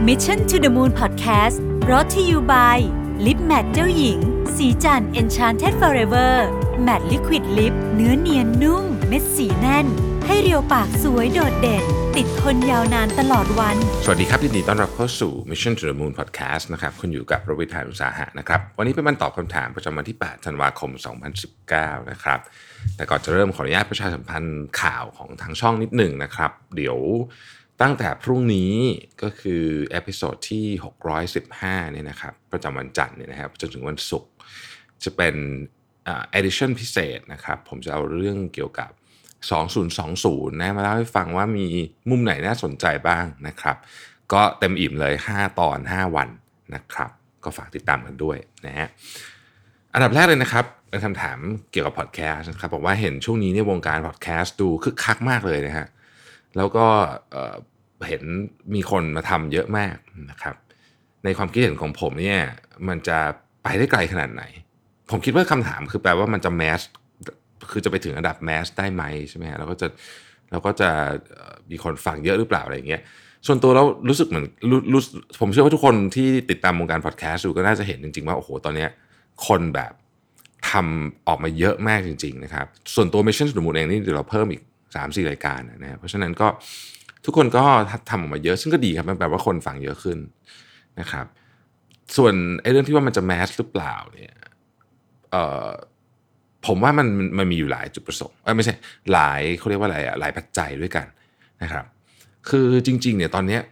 Mission to the Moon Podcast brought to you by Lip Matte เจ้าหญิง สีจัน Enchanted Forever Matte Liquid Lip เนื้อเนียนนุ่ม เม็ดสีแน่น ให้เรียวปากสวยโดดเด่น ติดทนยาวนานตลอดวัน สวัสดีครับยินดีต้อนรับเข้าสู่ Mission to the Moon Podcast นะครับคุณอยู่กับประวิทยานุสาหะนะครับ วันนี้เป็นวันตอบคำถามประจำวันที่ 8 ธันวาคม 2019 นะครับ แต่ก่อนจะเริ่มขออนุญาตประชาสัมพันธ์ข่าวของทางช่องนิดหนึ่งนะครับ เดี๋ยว ตั้งแต่พรุ่งนี้ก็คือ episode ที่ 615เนี่ยนะครับประจำวันจันทร์เนี่ยนะครับจนถึงวันศุกร์จะเป็น edition พิเศษนะครับผมจะเอาเรื่องเกี่ยวกับ 2020 นะมาเล่าให้ฟังว่ามีมุมไหนน่าสนใจบ้างนะครับ ก็เต็มอิ่มเลย 5 ตอน 5 วันนะครับ ก็ฝากติดตามกันด้วยนะฮะอันดับแรกเลยนะครับเป็นคำถามเกี่ยวกับพอดแคสต์นะครับบอกว่าเห็นช่วงนี้ในวงการพอดแคสต์ดูคึกคักมากเลยนะฮะแล้วก็ เห็นมีคนมาทำเยอะมากนะครับ ในความคิดเห็นของผมเนี่ยมันจะไปได้ไกลขนาดไหน ผมคิดว่าคำถามคือแปลว่ามันจะแมสคือจะไปถึงระดับแมสได้ไหมใช่ไหมเราก็จะเราก็จะมีคนฟังเยอะหรือเปล่าอะไรอย่างเงี้ยส่วนตัวเรารู้สึกเหมือนรู้ผมเชื่อว่าทุกคนที่ติดตามวงการพอดแคสต์อยู่ก็น่าจะเห็นจริงๆว่าโอ้โหตอนเนี้ยคนแบบทำออกมาเยอะมากจริง ๆ นะครับ ส่วนตัว Mission to the Moon เองนี่เดี๋ยวเราเพิ่มอีก 3-4 รายการนะฮะเพราะฉะนั้นก็ ทุกคนก็ทำออกมาเยอะซึ่งก็ดีครับมันแปลว่าคนฟังเยอะขึ้นนะครับ ส่วนไอ้เรื่องที่ว่ามันจะแมสหรือเปล่าเนี่ยเอ่อผมว่ามันมันมีอยู่หลายจุดประสงค์เอ้ยไม่ใช่หลายเขาเรียกว่าอะไรอะหลายปัจจัยด้วยกันนะครับ คือจริงๆเนี่ยตอนเนี้ย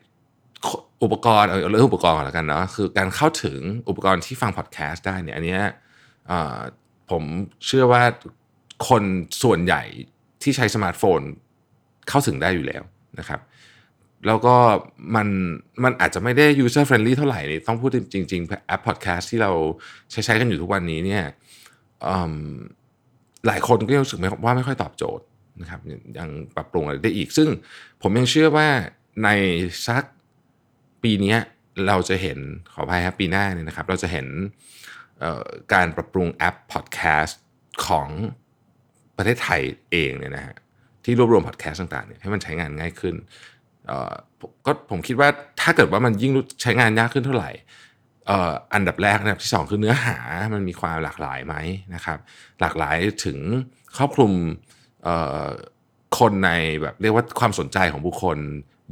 อุปกรณ์เอาเรื่องอุปกรณ์อนแล้วกันเนาะคือการเข้าถึงอุปกรณ์ที่ฟังพอดแคสต์ได้เนี่ยอันเนี้ยผมเชื่อว่าคนส่วนใหญ่ที่ใช้สมาร์ทโฟนเข้าถึงได้อยู่แล้ว นะครับแล้วก็มันมันอาจจะไม่ได้ user friendly เท่าไหร่นี่ต้องพูดจริงๆแอปพอดแคสต์ที่เราใช้ใช้กันอยู่ทุกวันนี้เนี่ยหลายคนก็ยังรู้สึกว่าไม่ค่อยตอบโจทย์นะครับยังปรับปรุงอะไรได้อีก ซึ่งผมยังเชื่อว่าในสักปีนี้เราจะเห็นขออภัยครับปีหน้าเนี่ยนะครับ เราจะเห็นการปรับปรุงแอปพอดแคสต์ของประเทศไทยเองเนี่ยนะฮะ ที่รวบรวมพอดแคสต์ต่างๆเนี่ยให้มันใช้งานง่ายขึ้นก็ผมคิดว่าถ้าเกิดว่ามันยิ่งใช้งานยากขึ้นเท่าไหร่อันดับแรกอันดับที่สองคือเนื้อหามันมีความหลากหลายไหมนะครับ หลากหลายถึงครอบคลุมคนในแบบเรียกว่าความสนใจของบุคคล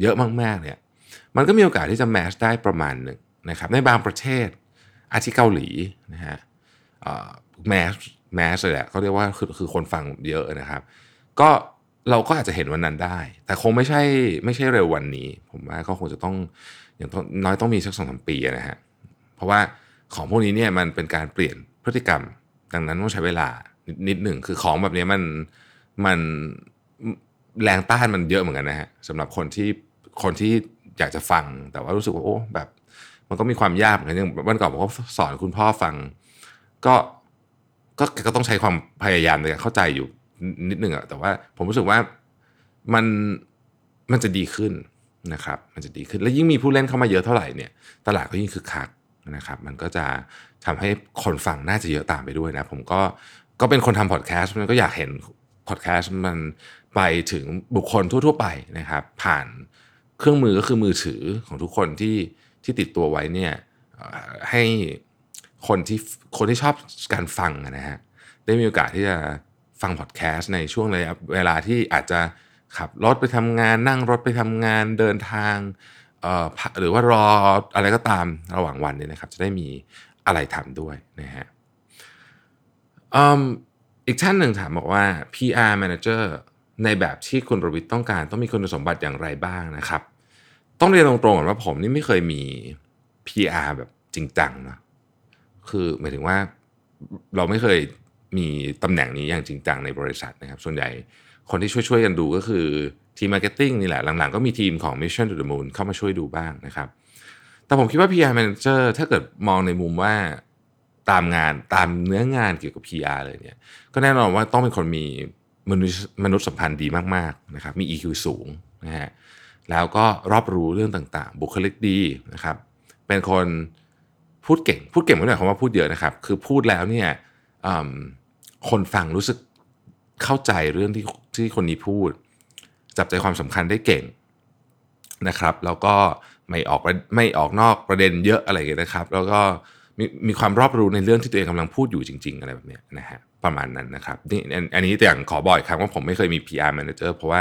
เยอะมากๆเนี่ยมันก็มีโอกาสที่จะแมชได้ประมาณหนึ่งนะครับในบางประเทศอาทิเกาหลีนะฮะแมสแมสเลยแหละเขาเรียกว่าคือคือคนฟังเยอะนะครับ ก็ เราก็อาจจะเห็นวันนั้นได้ แต่คงไม่ใช่ไม่ใช่เร็ววันนี้ ผมว่าก็คงจะต้องอย่างน้อยต้องมีสักสองสามปีนะฮะเพราะว่าของพวกนี้เนี่ยมันเป็นการเปลี่ยนพฤติกรรม ดังนั้นต้องใช้เวลานิดนิดหนึ่งคือของแบบนี้มันมันแรงต้านมันเยอะเหมือนกันนะฮะสำหรับคนที่คนที่อยากจะฟัง แต่ว่ารู้สึกว่าโอ้แบบมันก็มีความยากเหมือนกันอย่างวันก่อนผมก็สอนคุณพ่อฟัง ก็ก็ก็ต้องใช้ความพยายามในการเข้าใจอยู่ นิดหนึ่งอะแต่ว่าผมรู้สึกว่ามันมันจะดีขึ้นนะครับ มันจะดีขึ้น แล้วยิ่งมีผู้เล่นเข้ามาเยอะเท่าไหร่เนี่ย ตลาดก็ยิ่งคึกคักนะครับ มันก็จะทำให้คนฟังน่าจะเยอะตามไปด้วยนะ ผมก็ก็เป็นคนทำพอดแคสต์มันก็อยากเห็นพอดแคสต์มันไปถึงบุคคลทั่ว ๆ ไปนะครับ ผ่านเครื่องมือก็คือมือถือของทุกคนที่ที่ติดตัวไว้เนี่ยให้คนที่คนที่ชอบการฟังนะฮะได้มีโอกาสที่จะ ฟังพอดแคสต์ในช่วงระยะเวลาที่อาจจะขับรถไปทำงาน นั่งรถไปทำงานเดินทางหรือว่ารออะไรก็ตามระหว่างวันเนี่ยนะครับ จะได้มีอะไรทำด้วยนะฮะอีกท่านหนึ่งถามบอกว่า PR manager ในแบบที่คุณประวิทย์ต้องการต้องมีคุณสมบัติอย่างไรบ้างนะครับ ต้องเรียนตรงๆก่อนว่าผมนี่ไม่เคยมี PR แบบจริงจังนะคือหมายถึงว่าเราไม่เคย มีตำแหน่งนี้อย่างจริงจังในบริษัทนะครับ ส่วนใหญ่คนที่ช่วยๆกันดูก็คือทีม marketing นี่แหละ หลังๆก็มีทีมของ Mission to the Moon เข้ามาช่วยดูบ้างนะครับ แต่ผมคิดว่า PR Manager ถ้าเกิดมองในมุมว่าตามงานตามเนื้องานเกี่ยวกับ PR เลยเนี่ย ก็แน่นอนว่าต้องเป็นคนมีมนุษย์มนุษย์สัมพันธ์ดีมากๆนะครับ มี EQ สูงนะฮะ แล้วก็รอบรู้เรื่องต่างๆ บุคลิกดีนะครับ เป็นคนพูดเก่ง พูดเก่งไม่ได้ความว่าพูดเยอะนะครับ คือพูดแล้วเนี่ยอ คนฟังรู้สึกเข้าใจเรื่องที่ที่คนนี้พูด จับใจความสำคัญได้เก่งนะครับ แล้วก็ไม่ออกไม่ออกนอกประเด็นเยอะอะไรเงี้ยนะครับ แล้วก็มีมีความรอบรู้ในเรื่องที่ตัวเองกำลังพูดอยู่จริง ๆ อะไรแบบเนี้ยนะฮะประมาณนั้นนะครับนี่อันนี้อย่างขอบอกอีกครั้งว่าผมไม่เคยมี PR manager เพราะว่า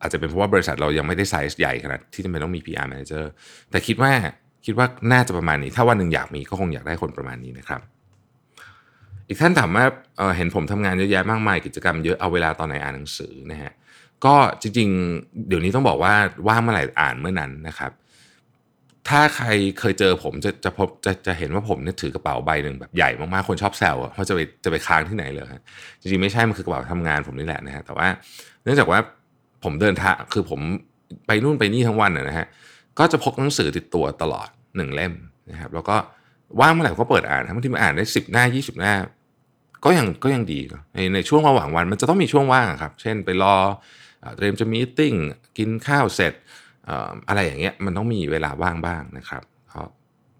อาจจะเป็นเพราะว่าบริษัทเรายังไม่ได้ไซส์ใหญ่ขนาดที่จะเป็นต้องมี PR manager แต่คิดว่าคิดว่าน่าจะประมาณนี้ ถ้าวันหนึ่งอยากมีก็คงอยากได้คนประมาณนี้นะครับ อีกท่านถามว่าเห็นผมทำงานเยอะแยะมากมายกิจกรรมเยอะเอาเวลาตอนไหนอ่านหนังสือนะฮะก็จริงๆ เดี๋ยวนี้ต้องบอกว่าว่างเมื่อไหร่อ่านเมื่อนั้นนะครับ ถ้าใครเคยเจอผมจะจะพบจะจะเห็นว่าผมเนี่ยถือกระเป๋าใบหนึ่งแบบใหญ่มากๆคนชอบแซวอะว่าจะไปจะไปค้างที่ไหนเลยฮะจริงๆไม่ใช่มันคือกระเป๋าทำงานผมนี่แหละนะฮะแต่ว่า เนื่องจากว่าผมเดินทางคือผมไปนู่นไปนี่ทั้งวันนะฮะก็จะพกหนังสือติดตัวตลอดหนึ่งเล่มนะครับ แล้วก็ว่างเมื่อไหร่ก็เปิดอ่านบางทีมาอ่านได้สิบหน้ายี่สิบหน้า ก็ยังก็ยังดีในในช่วงระหว่างวันมันจะต้องมีช่วงว่างครับ เช่นไปรอเตรียมจะมีติ้งกินข้าวเสร็จอะไรอย่างเงี้ยมันต้องมีเวลาว่างบ้างนะครับ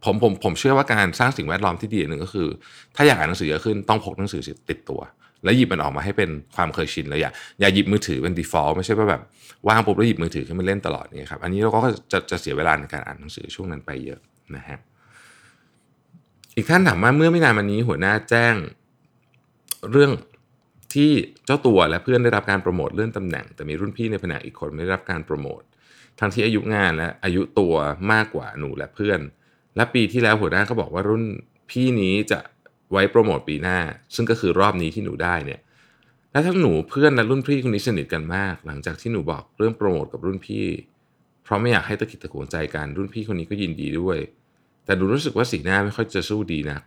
ผมผมผมเชื่อว่าการสร้างสิ่งแวดล้อมที่ดีหนึ่งก็คือ ถ้าอยากอ่านหนังสือเยอะขึ้นต้องพกหนังสือติดตัว แล้วหยิบมันออกมาให้เป็นความเคยชินเลยอย่าอย่าหยิบมือถือเป็น default ไม่ใช่ว่าแบบว่างปุ๊บแล้วหยิบมือถือขึ้นมาเล่นตลอดนี่ครับอันนี้เราก็จะจะเสียเวลาในการอ่านหนังสือช่วงนั้นไปเยอะนะฮะอีกท่านถามว่าเมื่อไม่นานมานี้หัวหน้าแจ้ง เรื่องที่เจ้าตัวและเพื่อนได้รับการโปรโมทเลื่อนตำแหน่ง แต่มีรุ่นพี่ในแผนกอีกคนไม่ได้รับการโปรโมททั้งที่อายุงานและอายุตัวมากกว่าหนูและเพื่อน และปีที่แล้วหัวหน้าก็บอกว่ารุ่นพี่นี้จะไว้โปรโมทปีหน้า ซึ่งก็คือรอบนี้ที่หนูได้เนี่ยและทั้งหนูเพื่อนและรุ่นพี่คนนี้สนิทกันมาก หลังจากที่หนูบอกเรื่องโปรโมทกับรุ่นพี่ เพราะไม่อยากให้ตะกิดตะขวงใจกันรุ่นพี่คนนี้ก็ยินดีด้วย แต่หนูรู้สึกว่าสีหน้าไม่ค่อยจะสู้ดีนะ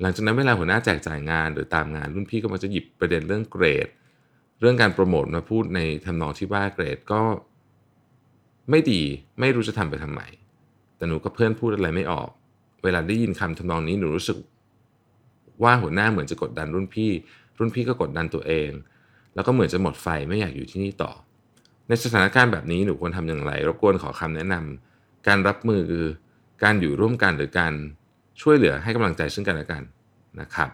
หลังจากนั้นเวลาหัวหน้าแจกจ่ายงานหรือตามงาน รุ่นพี่ก็มักจะหยิบประเด็นเรื่องเกรด เรื่องการโปรโมทมาพูดในทำนองที่ว่าเกรดก็ไม่ดีไม่รู้จะทำไปทำไมแต่หนูกับเพื่อนพูดอะไรไม่ออก เวลาได้ยินคำทำนองนี้หนูรู้สึก ว่าหัวหน้าเหมือนจะกดดันรุ่นพี่ รุ่นพี่ก็กดดันตัวเอง แล้วก็เหมือนจะหมดไฟไม่อยากอยู่ที่นี่ต่อ ในสถานการณ์แบบนี้หนูควรทำอย่างไร รบกวนขอคำแนะนำการรับมือการอยู่ร่วมกันหรือการ ช่วยเหลือให้กำลังใจซึ่งกันและกันนะครับ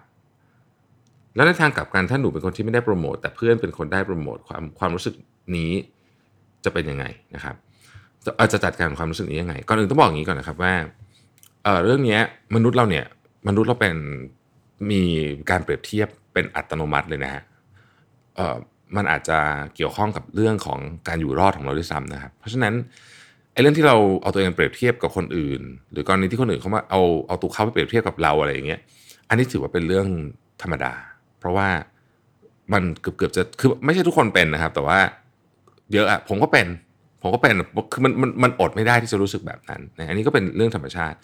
แล้วในทางกลับกันถ้าหนูเป็นคนที่ไม่ได้โปรโมทแต่เพื่อนเป็นคนได้โปรโมทความความรู้สึกนี้จะเป็นยังไงนะครับจะจัดการความรู้สึกนี้ยังไงก่อนอื่นต้องบอกอย่างนี้ก่อนนะครับว่าเเรื่องนี้มนุษย์เราเนี่ยมนุษย์เราเป็นมีการเปรียบเทียบเป็นอัตโนมัติเลยนะฮะมันอาจจะเกี่ยวข้องกับเรื่องของการอยู่รอดของเราด้วยซ้ำนะครับ เพราะฉะนั้น เรื่องที่เราเอาตัวเองเปรียบเทียบกับคนอื่น หรือกรณีที่คนอื่นเขามาเอาเอาตัวเขาไปเปรียบเทียบกับเราอะไรอย่างเงี้ย อันนี้ถือว่าเป็นเรื่องธรรมดา เพราะว่ามันเกือบเกือบจะคือไม่ใช่ทุกคนเป็นนะครับ แต่ว่าเยอะอะผมก็เป็น ผมก็เป็นคือมันมันมันอดไม่ได้ที่จะรู้สึกแบบนั้นนะอันนี้ก็เป็นเรื่องธรรมชาติ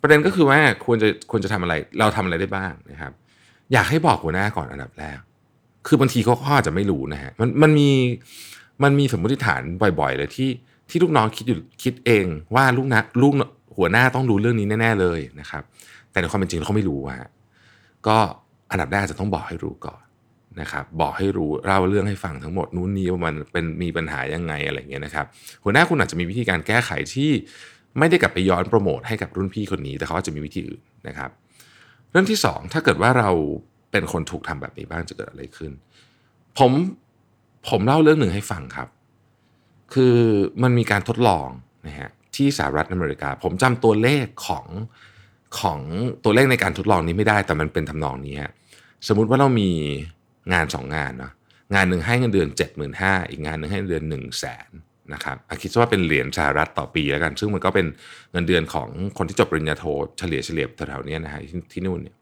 ประเด็นก็คือว่าควรจะควรจะทำอะไร เราทำอะไรได้บ้างนะครับ อยากให้บอกหัวหน้าก่อนอันดับแรกคือบางทีเขาก็อาจจะไม่รู้นะฮะมันมันมี มันมีสมมติฐานบ่อยๆ เลยที่ที่ลูกน้องคิดอยู่คิดเองว่าลูกนักลูกหัวหน้าต้องรู้เรื่องนี้แน่ ๆเลยนะครับ แต่ในความเป็นจริงเขาไม่รู้ฮะก็อันดับแรกจะต้องบอกให้รู้ก่อนนะครับบอกให้รู้เล่าเรื่องให้ฟังทั้งหมดนู้นนี้ว่ามันเป็นมีปัญหายังไงอะไรเงี้ยนะครับ หัวหน้าคุณอาจจะมีวิธีการแก้ไขที่ไม่ได้กลับไปย้อนโปรโมทให้กับรุ่นพี่คนนี้ แต่เขาอาจจะมีวิธีอื่นนะครับ เรื่องที่ 2 ถ้าเกิดว่าเราเป็นคนถูกทำแบบนี้บ้างจะเกิดอะไรขึ้น ผม ผมเล่าเรื่องหนึ่งให้ฟังครับ คือมันมีการทดลองนะฮะที่สหรัฐอเมริกา ผมจำตัวเลขของของตัวเลขในการทดลองนี้ไม่ได้ แต่มันเป็นทำนองนี้ฮะสมมุติว่าเรามีงานสองงานเนาะงานหนึ่งให้เงินเดือน 75,000อีกงานหนึ่งให้เงินเดือน1 0 0 0 0แสนนะครับคิดว่าเป็นเหรียญสหรัฐต่อปีแล้วกัน ซึ่งมันก็เป็นเงินเดือนของคนที่จบปริญญาโทเฉลี่ยเฉลี่ยแถวๆนี้นะฮะที่ที่นู่นเนี่ย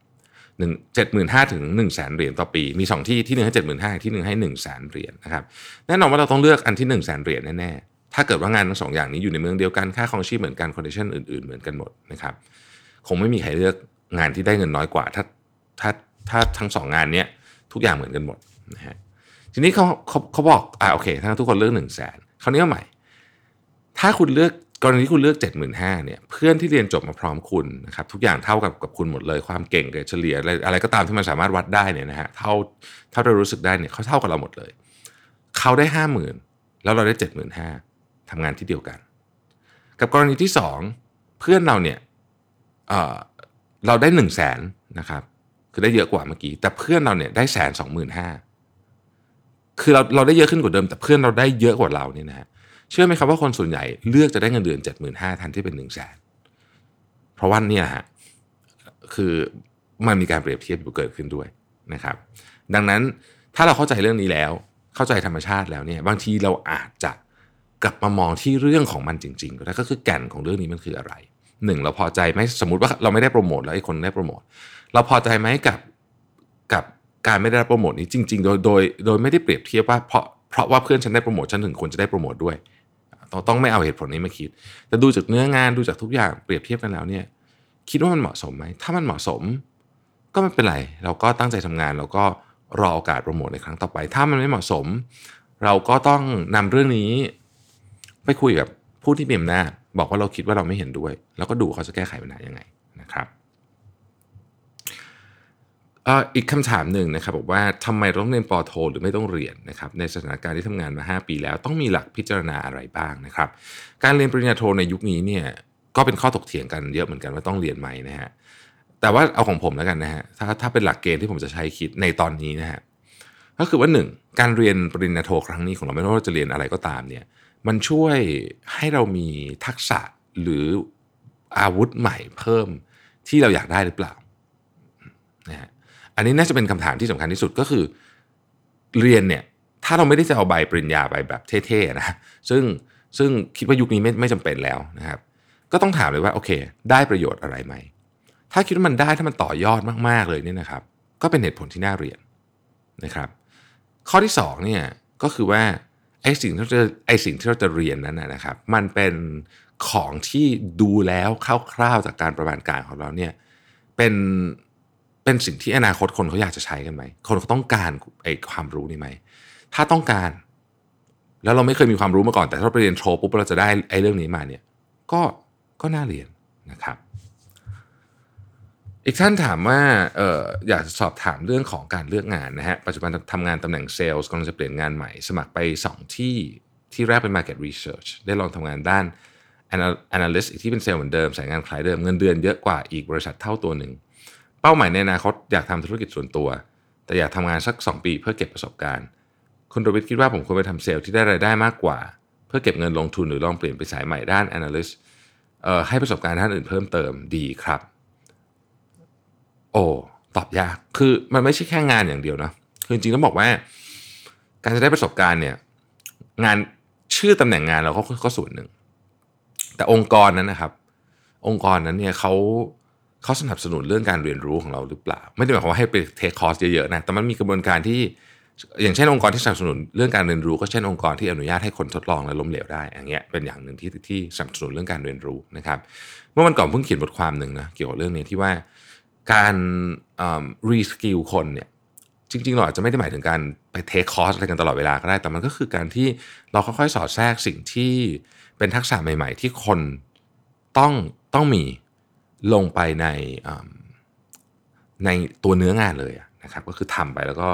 หนึ่งเจ็ดหมื่นห้าถึงหนึ่งแสนเหรียญต่อปี มีสองที่ที่หนึ่งให้เจ็ดหมื่นห้าที่หนึ่งให้หนึ่งแสนเหรียญนะครับแน่นอนว่าเราต้องเลือกอันที่หนึ่งแสนเหรียญแน่ๆถ้าเกิดว่างานทั้งสองอย่างนี้อยู่ในเมืองเดียวกันค่าครองชีพเหมือนกัน condition อื่นๆเหมือนกันหมดนะครับคงไม่มีใครเลือกงานที่ได้เงินน้อยกว่า ถ้าถ้าถ้าทั้งสองงานเนี้ยทุกอย่างเหมือนกันหมดนะฮะทีนี้เขาเขาเขาบอกอ่าโอเคถ้าทุกคนเลือกหนึ่งแสนคราวนี้ใหม่ ถ้าคุณเลือก กรณีที่คุณเลือก 75,000เนี่ยเพื่อนที่เรียนจบมาพร้อมคุณนะครับทุกอย่างเท่ากับกับคุณหมดเลยความเก่งเกรดเฉลี่ยอะไรอะไรก็ตามที่มันสามารถวัดได้เนี่ยนะฮะเท่าเท่าเรารู้สึกได้เนี่ยเขาเท่ากับเราหมดเลย เขาได้ห้าหมื่นแล้วเราได้เจ็ดหมื่นห้าทำงานที่เดียวกัน กับกรณีที่สองเพื่อนเราเนี่ยเเราได้หนึ่งแสนนะครับคือได้เยอะกว่าเมื่อกี้แต่เพื่อนเราเนี่ยได้แสนสองหมื่นห้าคือเราเราได้เยอะขึ้นกว่าเดิม แต่เพื่อนเราได้เยอะกว่าเราเนี่ยนะฮะเชื่อไหมครับว่าคนส่วนใหญ่เลือกจะได้เงินเดือน 75,000แทนที่เป็น1 0 0 0 0แสนเพราะว่านี่ฮะคือมันมีการเปรียบเทียบอยู่เกิดขึ้นด้วยนะครับ ดังนั้นถ้าเราเข้าใจเรื่องนี้แล้ว เข้าใจธรรมชาติแล้วเนี่ยบางทีเราอาจจะกลับมามองที่เรื่องของมันจริงๆก็ได้ก็คือแก่นของเรื่องนี้มันคืออะไรหนึ่งเราพอใจไหมสมมติว่าเราไม่ได้โปรโมทแล้วไอ้คนได้โปรโมทเราพอใจไหมกับกับการไม่ได้รับโปรโมทนี้จริง ๆ โดยโดยโดยไม่ได้เปรียบเทียบว่าเพราะเพราะว่าเพื่อนฉันได้โปรโมทฉันถึงควรจะได้โปรโมทด้วย ต้องต้องไม่เอาเหตุผลนี้มาคิด แต่ดูจากเนื้องานดูจากทุกอย่างเปรียบเทียบกันแล้วเนี่ย คิดว่ามันเหมาะสมไหม ถ้ามันเหมาะสม ก็ไม่เป็นไร เราก็ตั้งใจทำงานเราก็รอโอกาสโปรโมทในครั้งต่อไป ถ้ามันไม่เหมาะสม เราก็ต้องนำเรื่องนี้ไปคุยกับผู้ที่มีอำนาจบอกว่าเราคิดว่าเราไม่เห็นด้วย แล้วก็ดูเขาจะแก้ไขปัญหายังไงนะครับ อีกคำถามหนึ่งนะครับบอกว่าทำไมต้องเรียนปอโท หรือไม่ต้องเรียนนะครับในสถานการณ์ที่ทำงานมา 5 ปีแล้ว ต้องมีหลักพิจารณาอะไรบ้างนะครับ การเรียนปริญญาโทในยุคนี้เนี่ยก็เป็นข้อตกเถียงกันเยอะเหมือนกันว่าต้องเรียนไหมนะฮะแต่ว่าเอาของผมแล้วกันนะฮะถ้าถ้าเป็นหลักเกณฑ์ที่ผมจะใช้คิดในตอนนี้นะฮะก็คือว่าหนึ่งการเรียนปริญญาโทครั้งนี้ของเราไม่ว่าเราจะเรียนอะไรก็ตามเนี่ยมันช่วยให้เรามีทักษะหรืออาวุธใหม่เพิ่มที่เราอยากได้หรือเปล่านะฮะ อันนี้น่าจะเป็นคำถามที่สำคัญที่สุดก็คือ เรียนเนี่ยถ้าเราไม่ได้จะเอาใบปริญญาไปแบบเท่ๆนะซึ่งซึ่งคิดว่ายุคนี้ไม่ไม่จำเป็นแล้วนะครับ ก็ต้องถามเลยว่าโอเค ได้ประโยชน์อะไรไหมถ้าคิดว่ามันได้ถ้ามันต่อยอดมากๆเลยเนี่ยนะครับ ก็เป็นเหตุผลที่น่าเรียนนะครับ ข้อที่2เนี่ยก็คือว่าไอ้สิ่งที่เราจะไอ้สิ่งที่เราจะเรียนนั้นนะครับ มันเป็นของที่ดูแล้วคร่าวๆจากการประมาณการของเราเนี่ยเป็น เป็นสิ่งที่อนาคตคนเขาอยากจะใช้กันไหม คนเขาต้องการไอ้ความรู้นี้ไหม ถ้าต้องการ แล้วเราไม่เคยมีความรู้มาก่อน แต่ถ้าเราไปเรียนโทปุ๊บเราจะได้ไอ้เรื่องนี้มาเนี่ย ก็ก็น่าเรียนนะครับ อีกท่านถามว่าอออยากสอบถามเรื่องของการเลือกงานนะฮะ ปัจจุบันทำงานตำแหน่งเซลล์กำลังจะเปลี่ยนงานใหม่ สมัครไป 2 ที่ที่แรกเป็น Market Research ได้ลองทำงานด้าน Analyst อีกที่เป็นเซลล์เหมือนเดิมสายงานคล้ายเดิมเงินเดือนเยอะกว่าอีกบริษัทเท่าตัวหนึ่ง เป้าหมายในอนาคตอยากทำธุรกิจส่วนตัว แต่อยากทำงานสัก 2 ปีเพื่อเก็บประสบการณ์ คุณโรบิทคิดว่าผมควรไปทำเซลล์ที่ได้รายได้มากกว่า เพื่อเก็บเงินลงทุนหรือลองเปลี่ยนไปสายใหม่ด้าน Analyst ให้ประสบการณ์ท่านอื่นเพิ่มเติมดีครับ โอ้ตอบยากคือมันไม่ใช่แค่งานอย่างเดียวนะคือจริงๆต้องบอกว่า การจะได้ประสบการณ์เนี่ยงานชื่อตำแหน่งงานเราก็ก็ส่วนหนึ่ง แต่องค์กรนั้นนะครับ องค์กรนั้นเนี่ยเขา เขาสนับสนุนเรื่องการเรียนรู้ของเราหรือเปล่า ไม่ได้หมายความว่าให้ไป take course เยอะๆนะแต่มันมีกระบวนการที่อย่างเช่นองค์กรที่สนับสนุนเรื่องการเรียนรู้ก็เช่นองค์กรที่อนุญาตให้คนทดลองและล้มเหลวได้อย่างเงี้ยเป็นอย่างหนึ่งที่ที่สนับสนุนเรื่องการเรียนรู้นะครับ เมื่อวันก่อนเพิ่งเขียนบทความหนึ่งนะเกี่ยวกับเรื่องนี้ที่ว่าการ reskill คนเนี่ยจริงๆเราอาจจะไม่ได้หมายถึงการไป take course อะไรกันตลอดเวลาก็ได้ แต่มันก็คือการที่เราค่อยๆสอดแทรกสิ่งที่เป็นทักษะใหม่ ๆ ที่คนต้องต้องมี ลงไปในในตัวเนื้องานเลยนะครับ ก็คือทำไปแล้วก็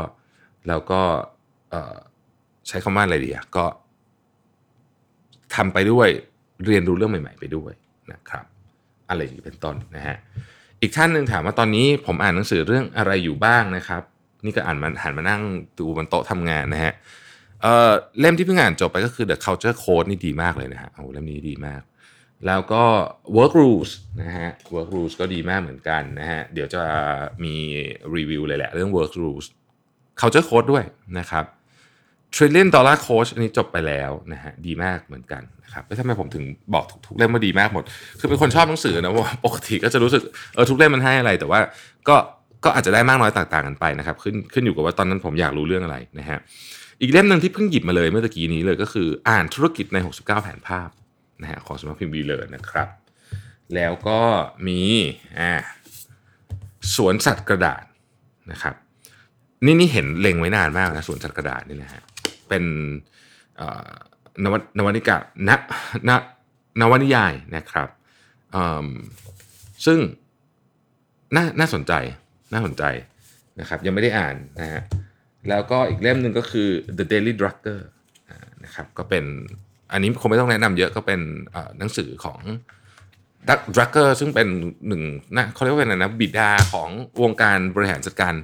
แล้วก็ใช้คำว่าอะไรดีอะก็ทำไปด้วยเรียนรู้เรื่องใหม่ ๆ ไปด้วยนะครับ อะไรอย่างนี้เป็นต้นนะฮะอีกท่านหนึ่งถามว่าตอนนี้ผมอ่านหนังสือเรื่องอะไรอยู่บ้างนะครับ นี่ก็อ่านมาหันมานั่งดูบนโต๊ะทำงานนะฮะเเล่มที่เพิ่งอ่านจบไปก็คือ The Culture Code นี่ดีมากเลยนะฮะโอ้เล่มนี้ดีมาก แล้วก็ Work Rules นะฮะ Work Rules ก็ดีมากเหมือนกันนะฮะ เดี๋ยวจะมีรีวิวเลยแหละเรื่อง Work Rules Culture Code ด้วยนะครับ Trillion Dollar Coach อันนี้จบไปแล้วนะฮะดีมากเหมือนกันนะครับแล้วทำไมผมถึงบอกทุกเล่มว่าดีมากหมด คือเป็นคนชอบหนังสือนะว่าปกติก็จะรู้สึกเออทุกเล่มมันให้อะไร แต่ว่าก็ก็อาจจะได้มากน้อยต่างๆกันไปนะครับขึ้นขึ้นอยู่กับว่าตอนนั้นผมอยากรู้เรื่องอะไรนะฮะอีกเล่มหนึ่งที่เพิ่งหยิบมาเลยเมื่อกี้นี้เลยก็คืออ่านธุรกิจใน 69 แผนภาพ นะฮะของสมัครพิมพ์บีเลยนะครับ แล้วก็มีอ่าสวนสัตว์กระดาษนะครับ นี่นี่เห็นเล็งไว้นานมากนะสวนสัตว์กระดาษนี่นะฮะเป็นนวนวนิกาณนนวนิยายนะครับซึ่งน่าน่าสนใจน่าสนใจนะครับ ยังไม่ได้อ่านนะฮะแล้วก็อีกเล่มหนึ่งก็คือ The Daily Drugger นะครับก็เป็น อันนี้คงไม่ต้องแนะนำเยอะก็เป็นหนังสือของดักดรักเกอร์ซึ่งเป็นหนึ่งนะเขาเรียกว่าอะไรนะบิดาของวงการบริหารจัดการ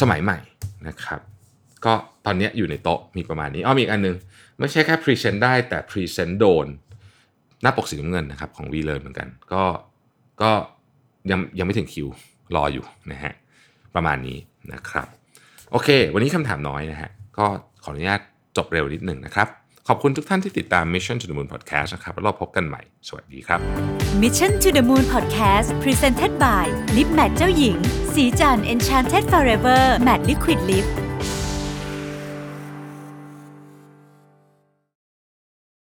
สมัยใหม่นะครับ ก็ตอนนี้อยู่ในโต๊ะมีประมาณนี้อ้อมีอีกอันนึง ไม่ใช่แค่ present ได้แต่ present โดน หน้าปกสีน้ำเงินนะครับของ v ีเลยเหมือนกัน ก็ก็ยังยังไม่ถึงคิวรออยู่นะฮะประมาณนี้นะครับ โอเค วันนี้คำถามน้อยนะฮะก็ขออนุญาตจบเร็วนิดหนึ่งนะครับ ขอบคุณทุกท่านที่ติดตาม Mission to the Moon Podcast นะครับแล้วเราพบกันใหม่ สวัสดีครับ Mission to the Moon Podcast Presented by Lip Matte เจ้าหญิง สีจัน Enchanted Forever Matte Liquid Lip